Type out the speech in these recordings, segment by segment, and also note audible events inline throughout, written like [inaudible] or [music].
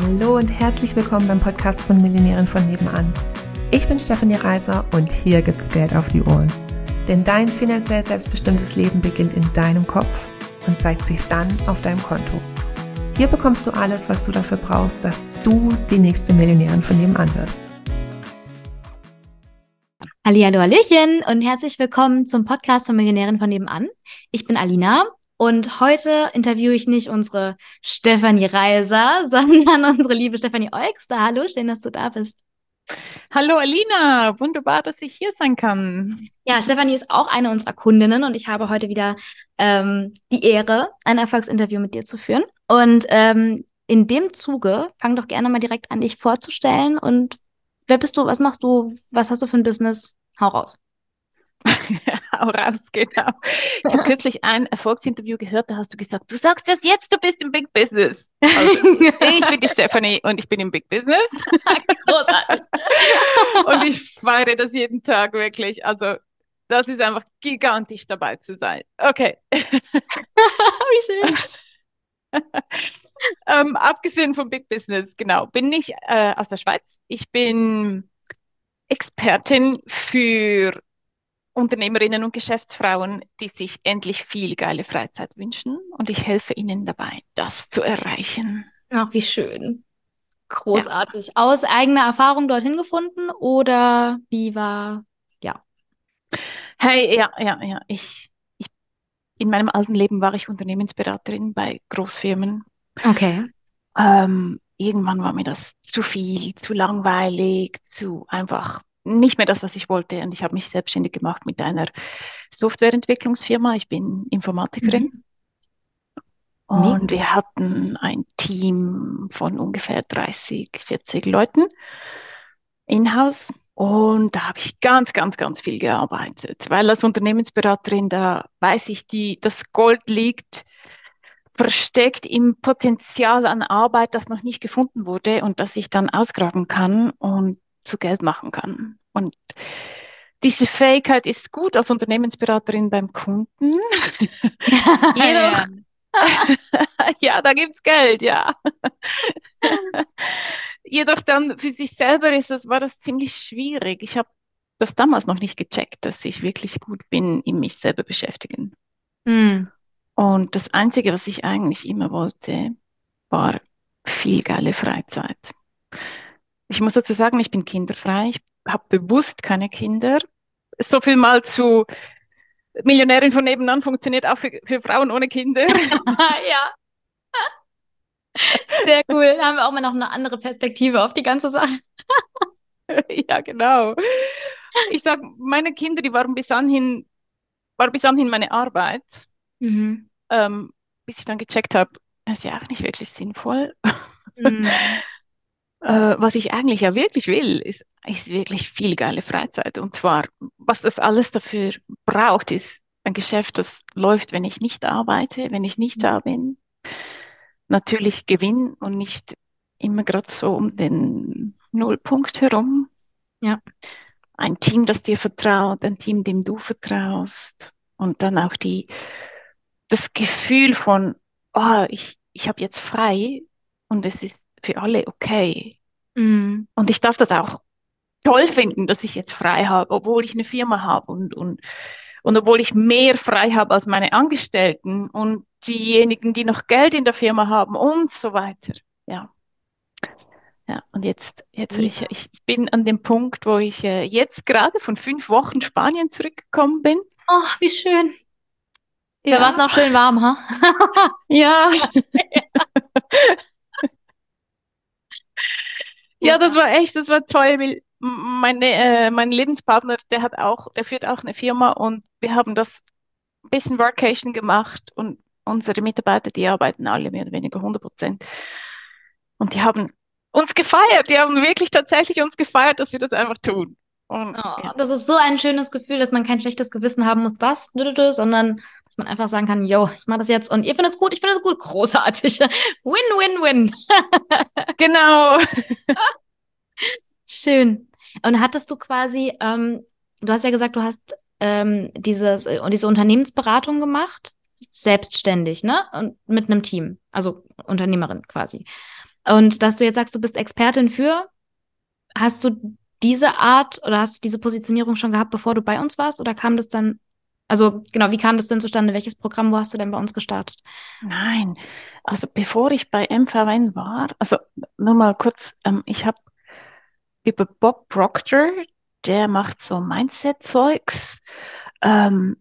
Hallo und herzlich willkommen beim Podcast von Millionären von nebenan. Ich bin Stefanie Reiser und hier gibt's Geld auf die Ohren. Denn dein finanziell selbstbestimmtes Leben beginnt in deinem Kopf und zeigt sich dann auf deinem Konto. Hier bekommst du alles, was du dafür brauchst, dass du die nächste Millionärin von nebenan wirst. Hallihallo, Hallöchen und herzlich willkommen zum Podcast von Millionären von nebenan. Ich bin Alina und heute interviewe ich nicht unsere Stefanie Reiser, [laughs] sondern unsere liebe Stefanie Eugster. Hallo, schön, dass du da bist. Hallo Alina, wunderbar, dass ich hier sein kann. Ja, Stefanie ist auch eine unserer Kundinnen und ich habe heute wieder ähm, die Ehre, ein Erfolgsinterview mit dir zu führen. Und ähm, in dem Zuge, fang doch gerne mal direkt an, dich vorzustellen und wer bist du, was machst du, was hast du für ein Business? Hau raus. [laughs] Hau raus, genau. Ich habe kürzlich ein Erfolgsinterview gehört, da hast du gesagt, du sagst das jetzt, du bist im Big Business. Also, ich bin die [laughs] Stephanie und ich bin im Big Business. [laughs] Großartig. und ich feiere das jeden Tag wirklich. Also das ist einfach gigantisch dabei zu sein. Okay. Wie schön. ähm, abgesehen vom Big Business, genau, bin ich äh, aus der Schweiz. Ich bin Expertin für Unternehmerinnen und Geschäftsfrauen, die sich endlich viel geile Freizeit wünschen und ich helfe ihnen dabei, das zu erreichen. Ach, wie schön. Großartig. Ja. Aus eigener Erfahrung dorthin gefunden oder wie war, ja. Hey, ja, ja, ja. Ich, ich, in meinem alten Leben war ich Unternehmensberaterin bei Großfirmen. Okay. Ähm, irgendwann war mir das zu viel, zu langweilig, zu einfach nicht mehr das, was ich wollte. Und ich habe mich selbstständig gemacht mit einer Softwareentwicklungsfirma. Ich bin Informatikerin. Mhm. Und wir hatten ein Team von ungefähr 30, 40 Leuten in-house. Und da habe ich ganz, ganz, ganz viel gearbeitet, weil als Unternehmensberaterin, da weiß ich, die, das Gold liegt versteckt im Potenzial an Arbeit, das noch nicht gefunden wurde und das ich dann ausgraben kann. Und zu Geld machen kann. Und diese Fähigkeit ist gut als Unternehmensberaterin beim Kunden. [laughs] Jedoch, [laughs] ja, da gibt es Geld, ja. [laughs] Jedoch dann für sich selber ist das, war das ziemlich schwierig. Ich habe das damals noch nicht gecheckt, dass ich wirklich gut bin in mich selber beschäftigen. Mm. Und das Einzige, was ich eigentlich immer wollte, war viel geile Freizeit. Ich muss dazu sagen, ich bin kinderfrei. Ich habe bewusst keine Kinder. So viel mal zu Millionärin von nebenan funktioniert auch für, für Frauen ohne Kinder. [laughs] ja. Sehr cool. Da haben wir auch mal noch eine andere Perspektive auf die ganze Sache. [laughs] ja, genau. Ich sage, meine Kinder, die waren bis anhin, war bis anhin meine Arbeit, mhm. ähm, bis ich dann gecheckt habe, das ist ja auch nicht wirklich sinnvoll. Mhm. [laughs] Äh, was ich eigentlich ja wirklich will, ist, ist wirklich viel geile Freizeit. Und zwar, was das alles dafür braucht, ist ein Geschäft, das läuft, wenn ich nicht arbeite, wenn ich nicht da bin. Natürlich Gewinn und nicht immer gerade so um den Nullpunkt herum. Ja. Ein Team, das dir vertraut, ein Team, dem du vertraust. Und dann auch die, das Gefühl von, oh, ich, ich habe jetzt frei und es ist für alle okay. Mhm. Und ich darf das auch toll finden, dass ich jetzt frei habe, obwohl ich eine Firma habe und, und, und obwohl ich mehr frei habe als meine Angestellten und diejenigen, die noch Geld in der Firma haben und so weiter. Ja. Ja, und jetzt, jetzt ja. ich, ich bin an dem Punkt, wo ich äh, jetzt gerade von fünf Wochen Spanien zurückgekommen bin. Oh, wie schön. Ja. Da war es noch schön warm, ha? [laughs] ja. [laughs] [laughs] Ja, das war echt, das war toll. Meine, äh, mein Lebenspartner, der hat auch, der führt auch eine Firma und wir haben das ein bisschen Workation gemacht und unsere Mitarbeiter, die arbeiten alle mehr oder weniger 100 Prozent. Und die haben uns gefeiert, die haben wirklich tatsächlich uns gefeiert, dass wir das einfach tun. Und, oh, ja. Das ist so ein schönes Gefühl, dass man kein schlechtes Gewissen haben muss, das, sondern dass man einfach sagen kann, yo, ich mache das jetzt und ihr findet es gut, ich finde es gut, großartig. [laughs] Win, win, win. [laughs] genau. [laughs] Schön. Und hattest du quasi, ähm, du hast ja gesagt, du hast ähm, dieses, äh, diese Unternehmensberatung gemacht, selbstständig, ne? Und mit einem Team, also Unternehmerin quasi. Und dass du jetzt sagst, du bist Expertin für, hast du diese Art oder hast du diese Positionierung schon gehabt, bevor du bei uns warst? Oder kam das dann, also genau, wie kam das denn zustande? Welches Programm, wo hast du denn bei uns gestartet? Nein, also bevor ich bei MVN war, also nur mal kurz, ähm, ich habe über Bob Proctor, der macht so Mindset-Zeugs, ähm,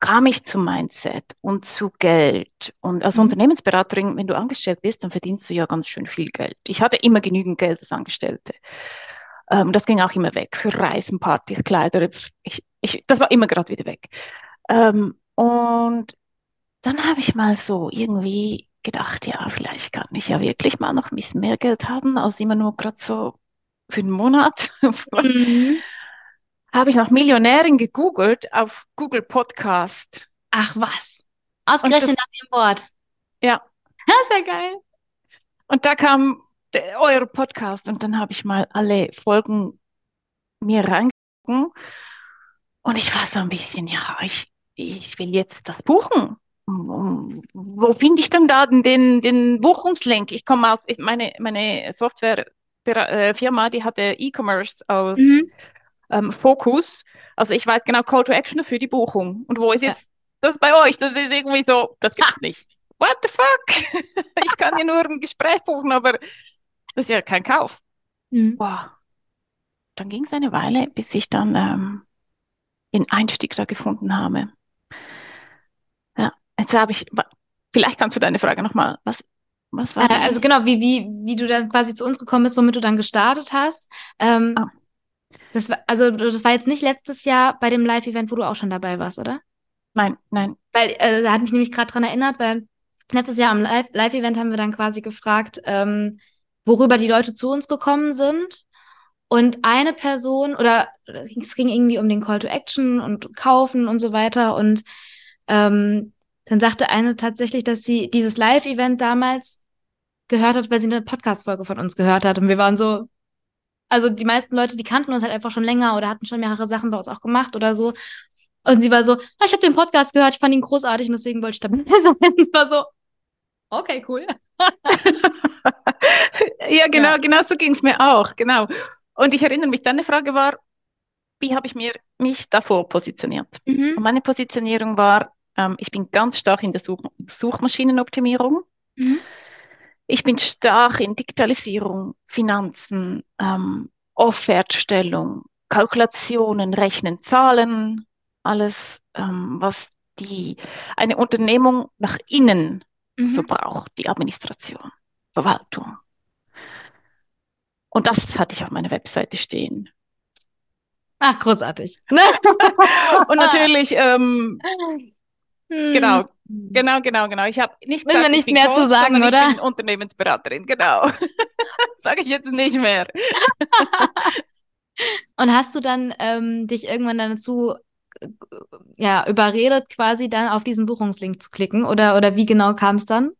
kam ich zu Mindset und zu Geld. Und als mhm. Unternehmensberaterin, wenn du angestellt bist, dann verdienst du ja ganz schön viel Geld. Ich hatte immer genügend Geld als Angestellte. Ähm, das ging auch immer weg für Reisen, Partys, Kleider. Ich, ich, das war immer gerade wieder weg. Ähm, und dann habe ich mal so irgendwie gedacht, ja, vielleicht kann ich ja wirklich mal noch ein bisschen mehr Geld haben, als immer nur gerade so für einen Monat. [laughs] Mhm. habe ich nach Millionärin gegoogelt auf Google Podcast. Ach was. Ausgerechnet nach dem Wort. Ja. [laughs] Das ist ja geil. Und da kam der, euer Podcast und dann habe ich mal alle Folgen mir reingeguckt und ich war so ein bisschen, ja, ich, ich will jetzt das buchen. Wo finde ich denn da den, den Buchungslink? Ich komme aus, meine, meine Softwarefirma, die hatte E-Commerce als mhm. ähm, Fokus. Also ich weiß genau Call to Action für die Buchung. Und wo ist jetzt ja. das bei euch? Das ist irgendwie so, das gibt's nicht. What the fuck? [laughs] ich kann ja nur ein Gespräch buchen, aber das ist ja kein Kauf. Mhm. Boah. Dann ging es eine Weile, bis ich dann ähm, den Einstieg da gefunden habe. Jetzt habe ich, vielleicht kannst du deine Frage nochmal, was, was war äh, Also genau, wie, wie, wie du dann quasi zu uns gekommen bist, womit du dann gestartet hast. Ähm, ah. das war, also das war jetzt nicht letztes Jahr bei dem Live-Event, wo du auch schon dabei warst, oder? Nein, nein. Weil, äh, da hat mich nämlich gerade dran erinnert, weil letztes Jahr am Live-Event haben wir dann quasi gefragt, ähm, worüber die Leute zu uns gekommen sind. Und eine Person, oder es ging irgendwie um den Call to Action und Kaufen und so weiter. Und ähm, dann sagte eine tatsächlich, dass sie dieses Live-Event damals gehört hat, weil sie eine Podcast-Folge von uns gehört hat. Und wir waren so, also die meisten Leute, die kannten uns halt einfach schon länger oder hatten schon mehrere Sachen bei uns auch gemacht oder so. Und sie war so, ah, ich habe den Podcast gehört, ich fand ihn großartig und deswegen wollte ich dabei [laughs] sein. Ich war so, okay, cool. [laughs] ja, genau, ja. genau so ging es mir auch, genau. Und ich erinnere mich, deine Frage war, wie habe ich mir, mich davor positioniert? Mhm. Und meine Positionierung war, ähm, ich bin ganz stark in der Such Suchmaschinenoptimierung. Mhm. Ich bin stark in Digitalisierung, Finanzen, ähm, Offertstellung, Kalkulationen, Rechnen, Zahlen, alles, ähm, was die, eine Unternehmung nach innen mhm. so braucht, die Administration, Verwaltung. Und das hatte ich auf meiner Webseite stehen. Ach, großartig. [laughs] [laughs] und natürlich, ähm, [laughs] hm. genau, genau, genau, genau. Ich habe nicht Müssen wir nicht mehr Coach, zu sagen, oder? Ich bin Unternehmensberaterin, genau. [laughs] Sage ich jetzt nicht mehr. [laughs] und hast du dann ähm, dich irgendwann dazu äh, ja, überredet, quasi dann auf diesen Buchungslink zu klicken? Oder, oder wie genau kam es dann?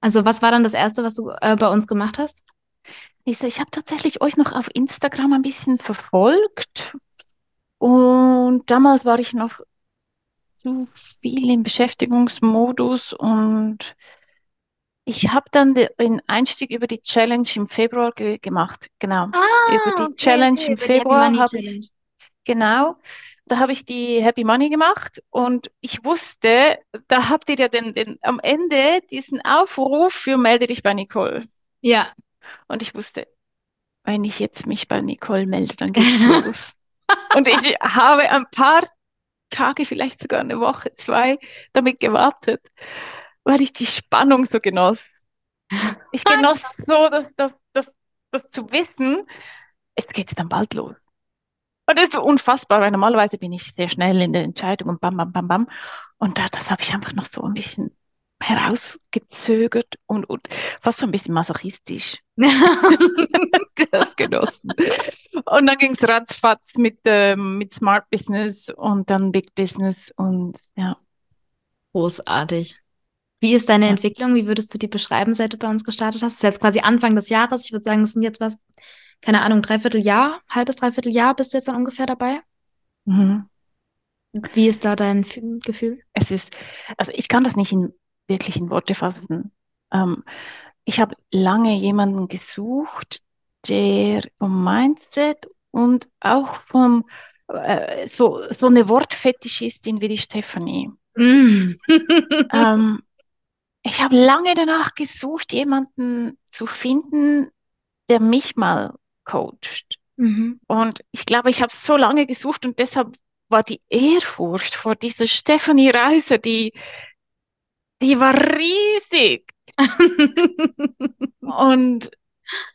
Also, was war dann das Erste, was du äh, bei uns gemacht hast? Lisa, ich habe tatsächlich euch noch auf Instagram ein bisschen verfolgt. Und damals war ich noch zu viel im Beschäftigungsmodus und ich habe dann den Einstieg über die Challenge im Februar ge gemacht. Genau. Ah, über die okay, Challenge okay, im Februar habe ich genau, da habe ich die Happy Money gemacht und ich wusste, da habt ihr ja den, den am Ende diesen Aufruf für melde dich bei Nicole. Ja. Und ich wusste, wenn ich jetzt mich bei Nicole melde, dann geht's los. [laughs] Und ich habe ein paar Tage, vielleicht sogar eine Woche, zwei, damit gewartet, weil ich die Spannung so genoss. Ich genoss so, dass, dass, dass, dass zu wissen, es geht dann bald los. Und das ist unfassbar, weil normalerweise bin ich sehr schnell in der Entscheidung und bam, bam, bam, bam. Und da, das habe ich einfach noch so ein bisschen herausgezögert und, und fast so ein bisschen masochistisch [laughs] das genossen. Und dann ging es ratzfatz mit, ähm, mit Smart Business und dann Big Business und ja. Großartig. Wie ist deine ja. Entwicklung? Wie würdest du die beschreiben, seit du bei uns gestartet hast? Das ist jetzt quasi Anfang des Jahres. Ich würde sagen, das sind jetzt was, keine Ahnung, dreiviertel Jahr, halbes, dreiviertel Jahr bist du jetzt dann ungefähr dabei? Mhm. Wie ist da dein Gefühl? Es ist, also ich kann das nicht in wirklich in Worte fassen. Ähm, ich habe lange jemanden gesucht, der vom Mindset und auch vom äh, so, so eine Wortfetischistin wie die Stephanie. Mm. [laughs] ähm, ich habe lange danach gesucht, jemanden zu finden, der mich mal coacht. Mhm. Und ich glaube, ich habe so lange gesucht und deshalb war die Ehrfurcht vor dieser Stephanie Reiser, die, die war riesig. [laughs] und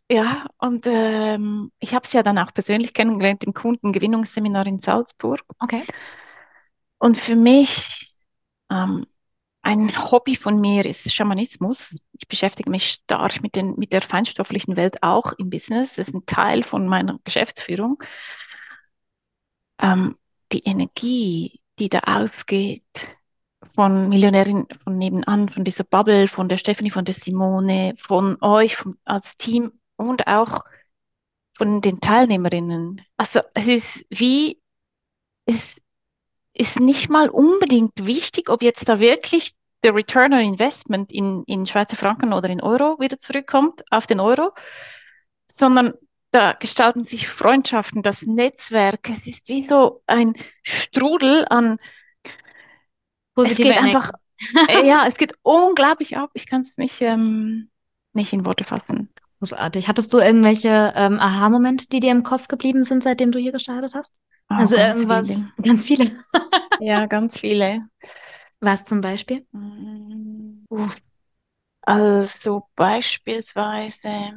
ja, und ähm, ich habe sie ja dann auch persönlich kennengelernt im Kundengewinnungsseminar in Salzburg. Okay. Und für mich ähm, ein Hobby von mir ist Schamanismus. Ich beschäftige mich stark mit, den, mit der feinstofflichen Welt auch im Business. Das ist ein Teil von meiner Geschäftsführung. Ähm, die Energie, die da ausgeht von Millionärin von nebenan, von dieser Bubble, von der Stephanie, von der Simone, von euch von, als Team und auch von den Teilnehmerinnen. Also es ist wie, es ist nicht mal unbedingt wichtig, ob jetzt da wirklich der Return on Investment in, in Schweizer Franken oder in Euro wieder zurückkommt, auf den Euro, sondern da gestalten sich Freundschaften, das Netzwerk. Es ist wie so ein Strudel an Positive es geht Energie. einfach, äh, ja, es geht unglaublich ab. Ich kann es nicht, ähm, nicht in Worte fassen. Großartig. Hattest du irgendwelche ähm, Aha-Momente, die dir im Kopf geblieben sind, seitdem du hier gestartet hast? Oh, also ganz irgendwas, viele. ganz viele. [laughs] Ja, ganz viele. Was zum Beispiel? Mm, uff. Also beispielsweise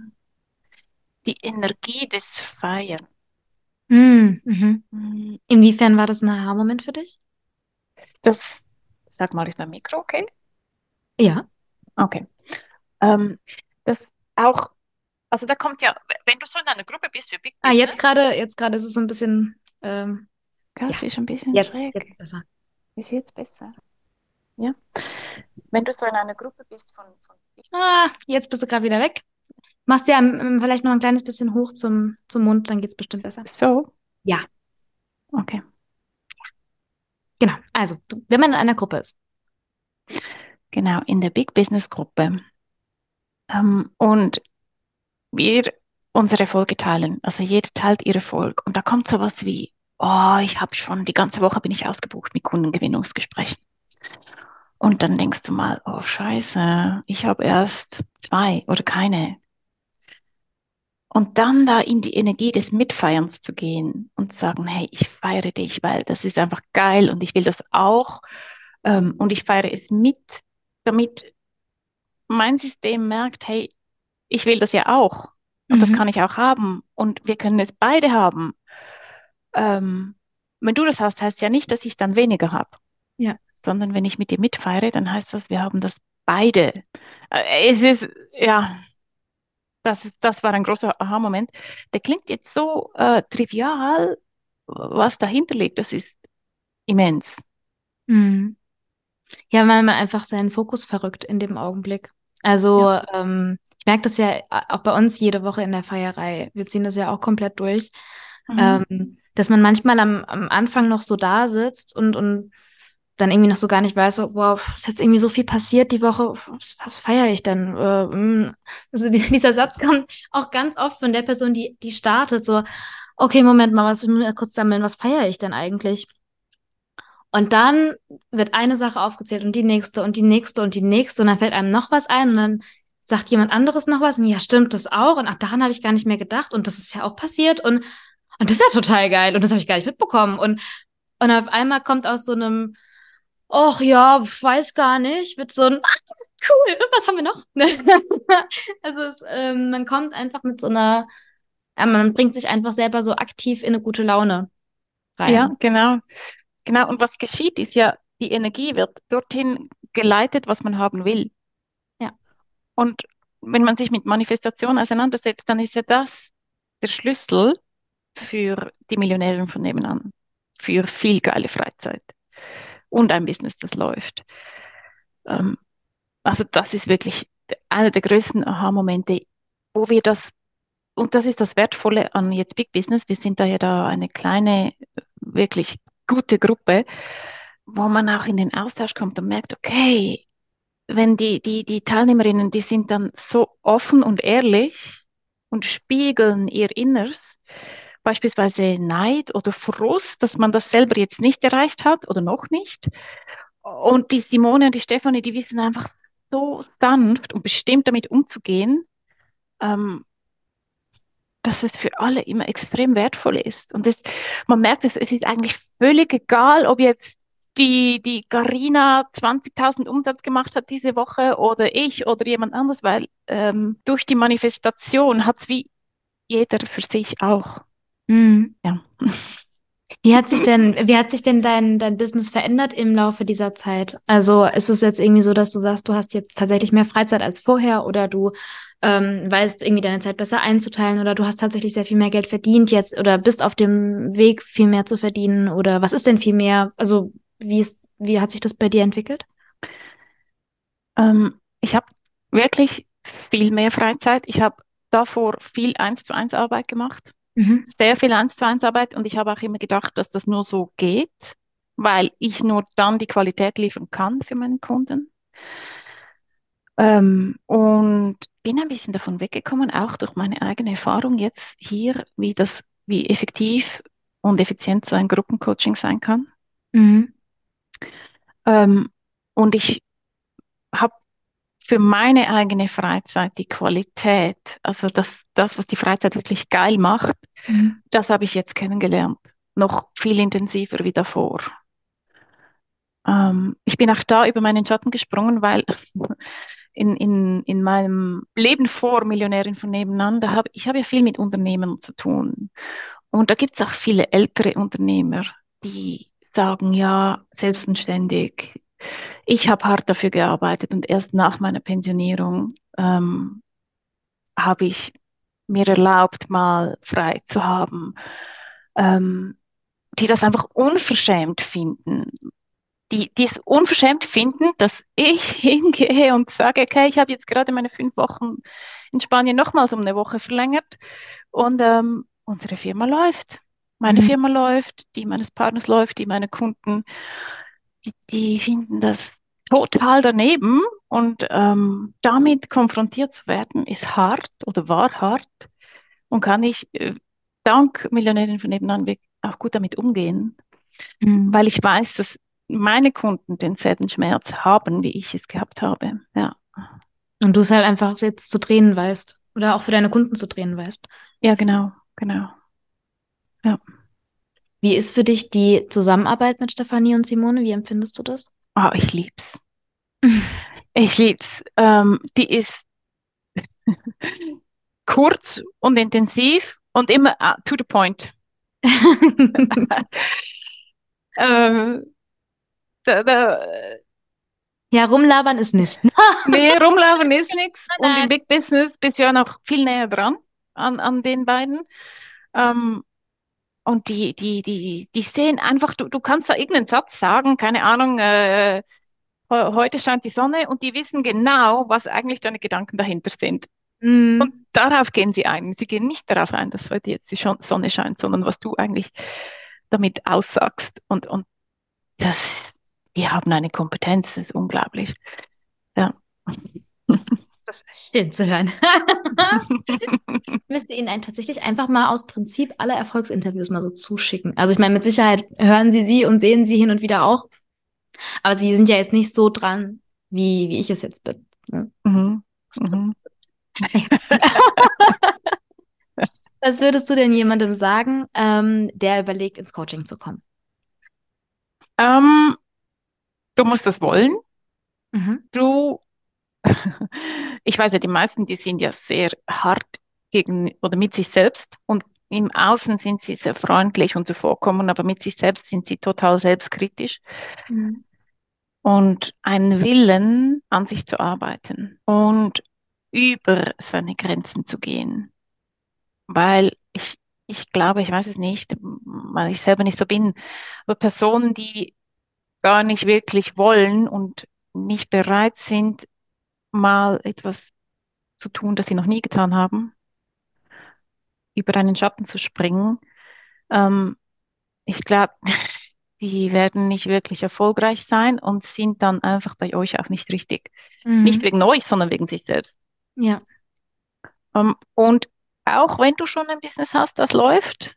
die Energie des Feiern. Hm, mhm. Mm, Inwiefern war das ein Aha-Moment für dich? Das, sag mal, ist mein Mikro okay? Ja. Okay. Ähm, das auch, also da kommt ja, wenn du so in einer Gruppe bist wie Big Ah, jetzt Business, gerade, jetzt gerade ist es so ein bisschen, ähm, das ja. ist ein bisschen jetzt, schräg. jetzt besser. Ist jetzt besser. Ja. Wenn du so in einer Gruppe bist von, von Ah, jetzt bist du gerade wieder weg. Machst ja ähm, vielleicht noch ein kleines bisschen hoch zum, zum Mund, dann geht's bestimmt besser. so, Ja, okay. Genau. Also, wenn man in einer Gruppe ist. Genau, in der Big Business Gruppe. Ähm, und wir unsere Erfolge teilen. Also jeder teilt ihr Erfolg. Und da kommt sowas wie, oh, ich habe schon, die ganze Woche bin ich ausgebucht mit Kundengewinnungsgesprächen. Und dann denkst du mal, oh Scheiße, ich habe erst zwei oder keine. Und dann da in die Energie des Mitfeierns zu gehen und sagen, hey, ich feiere dich, weil das ist einfach geil und ich will das auch. Ähm, und ich feiere es mit, damit mein System merkt, hey, ich will das ja auch. Und das Mhm. kann ich auch haben. Und wir können es beide haben. Ähm, wenn du das hast, heißt ja nicht, dass ich dann weniger habe. Ja. Sondern wenn ich mit dir mitfeiere, dann heißt das, wir haben das beide. Äh, Es ist, ja, das, das war ein großer Aha-Moment. Der klingt jetzt so äh, trivial, was dahinter liegt. Das ist immens. Mhm. Ja, weil man einfach seinen Fokus verrückt in dem Augenblick. Also, ähm, ich merke das ja äh, auch bei uns jede Woche in der Feierei. Wir ziehen das ja auch komplett durch. Mhm. Ähm, dass man manchmal am, am Anfang noch so da sitzt und, und dann irgendwie noch so gar nicht weiß, so, wow, ist jetzt irgendwie so viel passiert die Woche, was, was feiere ich denn? Äh, mm. also die, [laughs] dieser Satz kommt auch ganz oft von der Person, die, die startet, so, okay, Moment mal, was, kurz sammeln, was feiere ich denn eigentlich? Und dann wird eine Sache aufgezählt und die nächste und die nächste und die nächste und dann fällt einem noch was ein und dann sagt jemand anderes noch was und ja, stimmt das auch und ach, daran habe ich gar nicht mehr gedacht und das ist ja auch passiert und, und das ist ja total geil und das habe ich gar nicht mitbekommen und, und auf einmal kommt aus so einem, ach ja, weiß gar nicht, wird so ein, ach, cool, was haben wir noch? [laughs] Also es, ähm, man kommt einfach mit so einer, ja, man bringt sich einfach selber so aktiv in eine gute Laune rein. Ja, genau. Genau. Und was geschieht, ist ja, die Energie wird dorthin geleitet, was man haben will. Ja. Und wenn man sich mit Manifestation auseinandersetzt, dann ist ja das der Schlüssel für die Millionärin von nebenan, für viel geile Freizeit und ein Business, das läuft. Ähm, also das ist wirklich einer der größten Aha-Momente, wo wir das, und das ist das Wertvolle an jetzt Big Business, wir sind da ja da eine kleine, wirklich gute Gruppe, wo man auch in den Austausch kommt und merkt, okay, wenn die, die, die Teilnehmerinnen, die sind dann so offen und ehrlich und spiegeln ihr Inneres, beispielsweise Neid oder Frust, dass man das selber jetzt nicht erreicht hat oder noch nicht. Und die Simone und die Stefanie, die wissen einfach so sanft und bestimmt damit umzugehen, ähm, dass es für alle immer extrem wertvoll ist. Und das, man merkt es, es ist eigentlich völlig egal, ob jetzt die, die Carina 20.000 Umsatz gemacht hat diese Woche oder ich oder jemand anderes, weil ähm, durch die Manifestation hat es wie jeder für sich auch. Mhm. Ja. Wie hat sich denn, wie hat sich denn dein, dein Business verändert im Laufe dieser Zeit? Also ist es jetzt irgendwie so, dass du sagst, du hast jetzt tatsächlich mehr Freizeit als vorher oder du ähm, weißt irgendwie deine Zeit besser einzuteilen oder du hast tatsächlich sehr viel mehr Geld verdient jetzt oder bist auf dem Weg, viel mehr zu verdienen oder was ist denn viel mehr? Also wie ist, wie hat sich das bei dir entwickelt? Ähm, ich habe wirklich viel mehr Freizeit. Ich habe davor viel eins zu eins Arbeit gemacht. Mhm. Sehr viel eins zu eins Arbeit und ich habe auch immer gedacht, dass das nur so geht, weil ich nur dann die Qualität liefern kann für meinen Kunden. Ähm, und bin ein bisschen davon weggekommen, auch durch meine eigene Erfahrung jetzt hier, wie das, wie effektiv und effizient so ein Gruppencoaching sein kann. Mhm. Ähm, und ich habe für meine eigene Freizeit die Qualität, also das, das, was die Freizeit wirklich geil macht, mhm. das habe ich jetzt kennengelernt. Noch viel intensiver wie davor. Ähm, ich bin auch da über meinen Schatten gesprungen, weil [laughs] in, in, in meinem Leben vor Millionärin von nebenan, da hab, ich habe ja viel mit Unternehmen zu tun. Und da gibt es auch viele ältere Unternehmer, die sagen, ja, selbstständig, ich habe hart dafür gearbeitet und erst nach meiner Pensionierung ähm, habe ich mir erlaubt, mal frei zu haben, ähm, die das einfach unverschämt finden. Die, die es unverschämt finden, dass ich [laughs] hingehe und sage, okay, ich habe jetzt gerade meine fünf Wochen in Spanien nochmals um eine Woche verlängert und ähm, unsere Firma läuft. Meine mhm. Firma läuft, die meines Partners läuft, die meiner Kunden die, die finden das total daneben und ähm, damit konfrontiert zu werden, ist hart oder war hart und kann ich äh, dank Millionärin von nebenan auch gut damit umgehen, mhm. weil ich weiß, dass meine Kunden denselben Schmerz haben, wie ich es gehabt habe. Ja. Und du es halt einfach jetzt zu drehen weißt oder auch für deine Kunden zu drehen weißt. Ja, genau, genau. Ja. Wie ist für dich die Zusammenarbeit mit Stefanie und Simone? Wie empfindest du das? Oh, ich lieb's. ich lieb's. Ähm, die ist [laughs] kurz und intensiv und immer uh, to the point. [laughs] ähm, da, da, ja, rumlabern ist nicht. [laughs] nee, rumlabern ist nichts. Und im Big Business bist du ja noch viel näher dran an, an den beiden. Ähm, und die, die, die, die sehen einfach, du, du kannst da irgendeinen Satz sagen, keine Ahnung, äh, heute scheint die Sonne und die wissen genau, was eigentlich deine Gedanken dahinter sind. Mm. Und darauf gehen sie ein. Sie gehen nicht darauf ein, dass heute jetzt die Sonne scheint, sondern was du eigentlich damit aussagst. Und, und das, die haben eine Kompetenz, das ist unglaublich. Ja. [laughs] Das ist schön zu hören. [laughs] Müsste Ihnen ein, tatsächlich einfach mal aus Prinzip alle Erfolgsinterviews mal so zuschicken. Also ich meine, mit Sicherheit hören Sie sie und sehen sie hin und wieder auch. Aber Sie sind ja jetzt nicht so dran, wie, wie ich es jetzt bin. Ne? Mhm. Mhm. [laughs] Was würdest du denn jemandem sagen, ähm, der überlegt, ins Coaching zu kommen? Ähm, du musst das wollen. Mhm. Du ich weiß ja, die meisten, die sind ja sehr hart gegen oder mit sich selbst und im Außen sind sie sehr freundlich und zuvorkommen, aber mit sich selbst sind sie total selbstkritisch. Mhm. Und einen Willen, an sich zu arbeiten und über seine Grenzen zu gehen. Weil ich, ich glaube, ich weiß es nicht, weil ich selber nicht so bin, aber Personen, die gar nicht wirklich wollen und nicht bereit sind, mal etwas zu tun, das sie noch nie getan haben, über einen Schatten zu springen. Ähm, ich glaube, [laughs] die werden nicht wirklich erfolgreich sein und sind dann einfach bei euch auch nicht richtig. Mhm. Nicht wegen euch, sondern wegen sich selbst. Ja. Um, ähm, und auch wenn du schon ein Business hast, das läuft,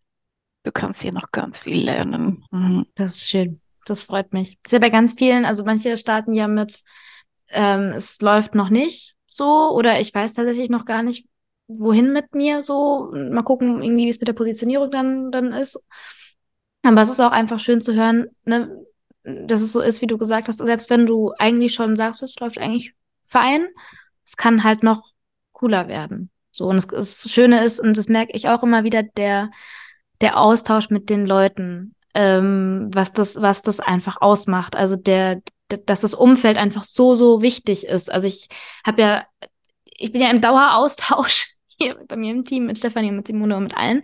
du kannst hier noch ganz viel lernen. Mhm. Das ist schön. Das freut mich. Das ist ja bei ganz vielen, also manche starten ja mit, ähm, es läuft noch nicht so oder ich weiß tatsächlich noch gar nicht, wohin mit mir so. Mal gucken, irgendwie, wie es mit der Positionierung dann, dann ist. Aber es ist auch einfach schön zu hören, ne, dass es so ist, wie du gesagt hast, selbst wenn du eigentlich schon sagst, es läuft eigentlich fein, es kann halt noch cooler werden. So, und das, das Schöne ist, und das merke ich auch immer wieder, der, der Austausch mit den Leuten, ähm, was das, was das einfach ausmacht. Also der, dass das Umfeld einfach so, so wichtig ist. Also ich habe ja, ich bin ja im Daueraustausch [laughs] hier bei mir im Team mit Stefanie, mit Simone und mit allen.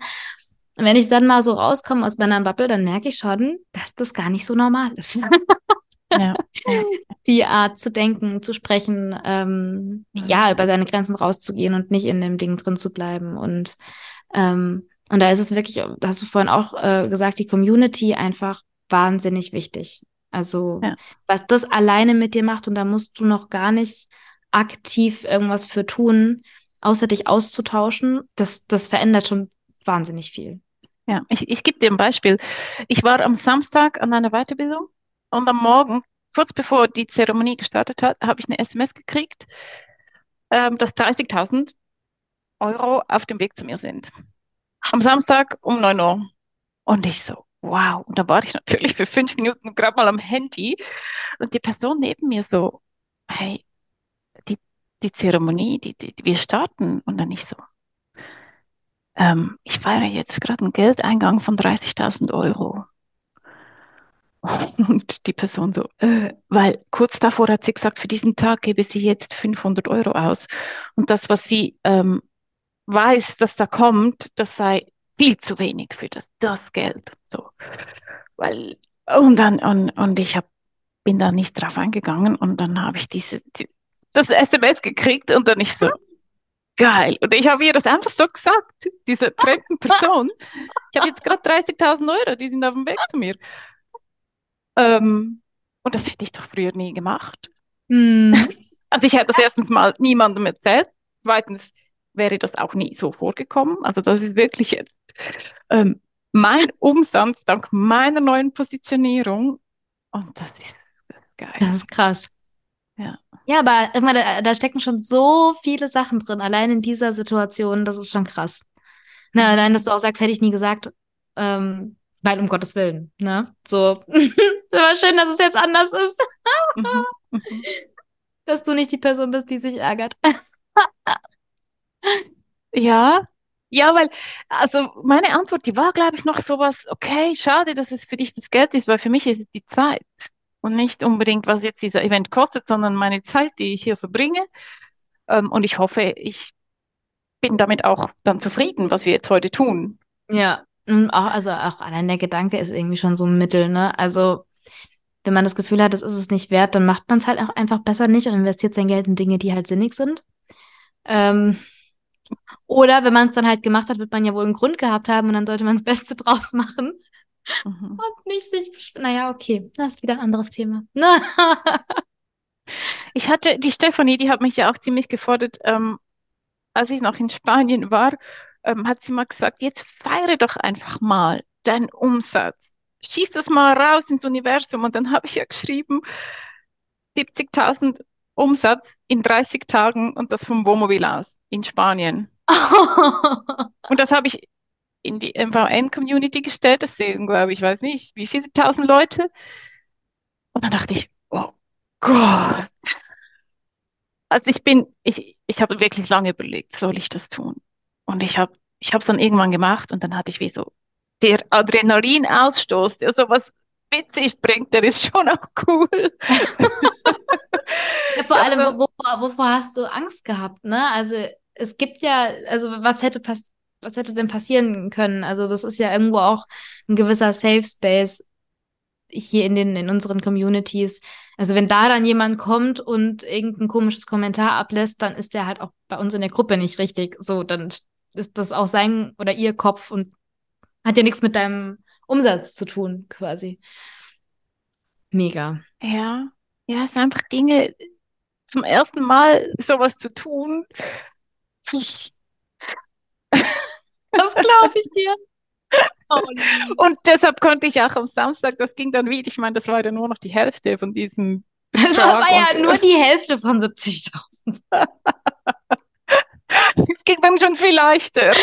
Und wenn ich dann mal so rauskomme aus meiner Bubble, dann merke ich schon, dass das gar nicht so normal ist. [laughs] Ja, ja. Die Art zu denken, zu sprechen, ähm, ja, über seine Grenzen rauszugehen und nicht in dem Ding drin zu bleiben. Und, ähm, und da ist es wirklich, da hast du vorhin auch äh, gesagt, die Community einfach wahnsinnig wichtig. Also, ja. was das alleine mit dir macht, und da musst du noch gar nicht aktiv irgendwas für tun, außer dich auszutauschen, das, das verändert schon wahnsinnig viel. Ja, ich, ich gebe dir ein Beispiel. Ich war am Samstag an einer Weiterbildung und am Morgen, kurz bevor die Zeremonie gestartet hat, habe ich eine SMS gekriegt, ähm, dass 30.000 Euro auf dem Weg zu mir sind. Am Samstag um 9 Uhr. Und ich so, wow. Und da war ich natürlich für fünf Minuten gerade mal am Handy und die Person neben mir so, hey, die, die Zeremonie, die, die, wir starten. Und dann ich so, ähm, ich feiere jetzt gerade einen Geldeingang von 30.000 Euro. [laughs] Und die Person so, äh, weil kurz davor hat sie gesagt, für diesen Tag gebe sie jetzt 500 Euro aus. Und das, was sie ähm, weiß, dass da kommt, das sei viel zu wenig für das, das Geld. So. Weil, und dann, und, und ich hab, bin da nicht drauf eingegangen und dann habe ich diese, die, das SMS gekriegt und dann ich so, geil. Und ich habe ihr das einfach so gesagt, dieser fremden Person. Ich habe jetzt gerade 30.000 Euro, die sind auf dem Weg zu mir. Ähm, und das hätte ich doch früher nie gemacht. Mm. [laughs] Also ich hätte das erstens mal niemandem erzählt. Zweitens wäre das auch nie so vorgekommen. Also das ist wirklich jetzt ähm, mein Umsatz dank meiner neuen Positionierung. Und das ist, das ist geil. Das ist krass. Ja. Ja, aber immer, da, da stecken schon so viele Sachen drin, allein in dieser Situation, das ist schon krass. Na, ne, allein, dass du auch sagst, hätte ich nie gesagt, ähm, weil um Gottes Willen, ne? So, [laughs] aber schön, dass es jetzt anders ist. Mhm, mhm. [laughs] dass du nicht die Person bist, die sich ärgert. [laughs] ja, ja, weil, also meine Antwort, die war, glaube ich, noch sowas, okay, schade, dass es für dich das Geld ist, weil für mich ist es die Zeit und nicht unbedingt, was jetzt dieser Event kostet, sondern meine Zeit, die ich hier verbringe. Ähm, und ich hoffe, ich bin damit auch dann zufrieden, was wir jetzt heute tun. Ja, auch, also auch allein der Gedanke ist irgendwie schon so ein Mittel, ne? Also wenn man das Gefühl hat, das ist es nicht wert, dann macht man es halt auch einfach besser nicht und investiert sein Geld in Dinge, die halt sinnig sind. Ähm, oder wenn man es dann halt gemacht hat, wird man ja wohl einen Grund gehabt haben und dann sollte man das [laughs] Beste draus machen. Mhm. Und nicht sich, naja, okay, das ist wieder ein anderes Thema. [laughs] ich hatte, die Stefanie, die hat mich ja auch ziemlich gefordert, ähm, als ich noch in Spanien war, ähm, hat sie mal gesagt, jetzt feiere doch einfach mal deinen Umsatz. Schieß das mal raus ins Universum. Und dann habe ich ja geschrieben, 70.000 Umsatz in 30 Tagen und das vom Wohnmobil aus in Spanien. [laughs] und das habe ich in die MVN-Community gestellt. Das sehen, glaube ich, weiß nicht, wie viele tausend Leute. Und dann dachte ich, oh Gott. Also ich bin, ich, ich habe wirklich lange überlegt, soll ich das tun? Und ich habe ich es dann irgendwann gemacht und dann hatte ich wie so, der Adrenalinausstoß, der sowas sich bringt, der ist schon auch cool. [laughs] [laughs] ja, vor allem, wovor, wovor hast du Angst gehabt, ne? Also es gibt ja, also was hätte passiert? was hätte denn passieren können? Also das ist ja irgendwo auch ein gewisser Safe Space hier in den in unseren Communities. Also wenn da dann jemand kommt und irgendein komisches Kommentar ablässt, dann ist der halt auch bei uns in der Gruppe nicht richtig. So, dann ist das auch sein oder ihr Kopf und hat ja nichts mit deinem Umsatz zu tun, quasi. Mega. Ja, ja, es sind einfach Dinge, zum ersten Mal sowas zu tun. [laughs] Das glaube ich dir. Oh, und deshalb konnte ich auch am Samstag, das ging dann wieder, ich meine, das war ja nur noch die Hälfte von diesem [laughs] Das war ja nur die Hälfte von 70.000. [laughs] Es ging dann schon viel leichter.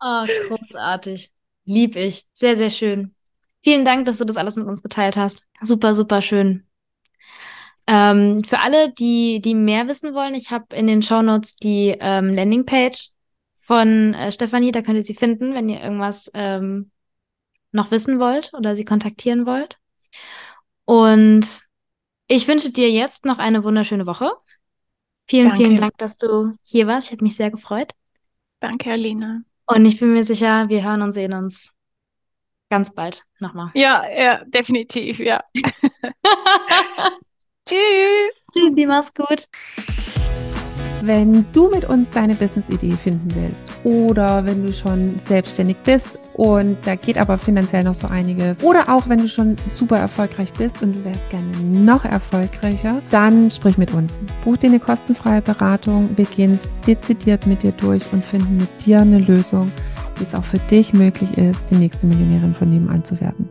oh, großartig. Lieb ich. Sehr, sehr schön. Vielen Dank, dass du das alles mit uns geteilt hast. Super, super schön. Ähm, für alle, die, die mehr wissen wollen, ich habe in den Shownotes die ähm, Landingpage von äh, Stefanie, da könnt ihr sie finden, wenn ihr irgendwas ähm, noch wissen wollt oder sie kontaktieren wollt. Und ich wünsche dir jetzt noch eine wunderschöne Woche. Vielen, Danke. vielen Dank, dass du hier warst. Ich habe mich sehr gefreut. Danke, Alina. Und ich bin mir sicher, wir hören und sehen uns ganz bald nochmal. Ja, ja, definitiv, ja. [laughs] [laughs] Tschüss. Tschüssi, mach's gut. Wenn du mit uns deine Business-Idee finden willst oder wenn du schon selbstständig bist und da geht aber finanziell noch so einiges oder auch wenn du schon super erfolgreich bist und du wärst gerne noch erfolgreicher, dann sprich mit uns. Buch dir eine kostenfreie Beratung, wir gehen es dezidiert mit dir durch und finden mit dir eine Lösung, wie es auch für dich möglich ist, die nächste Millionärin von nebenan zu werden.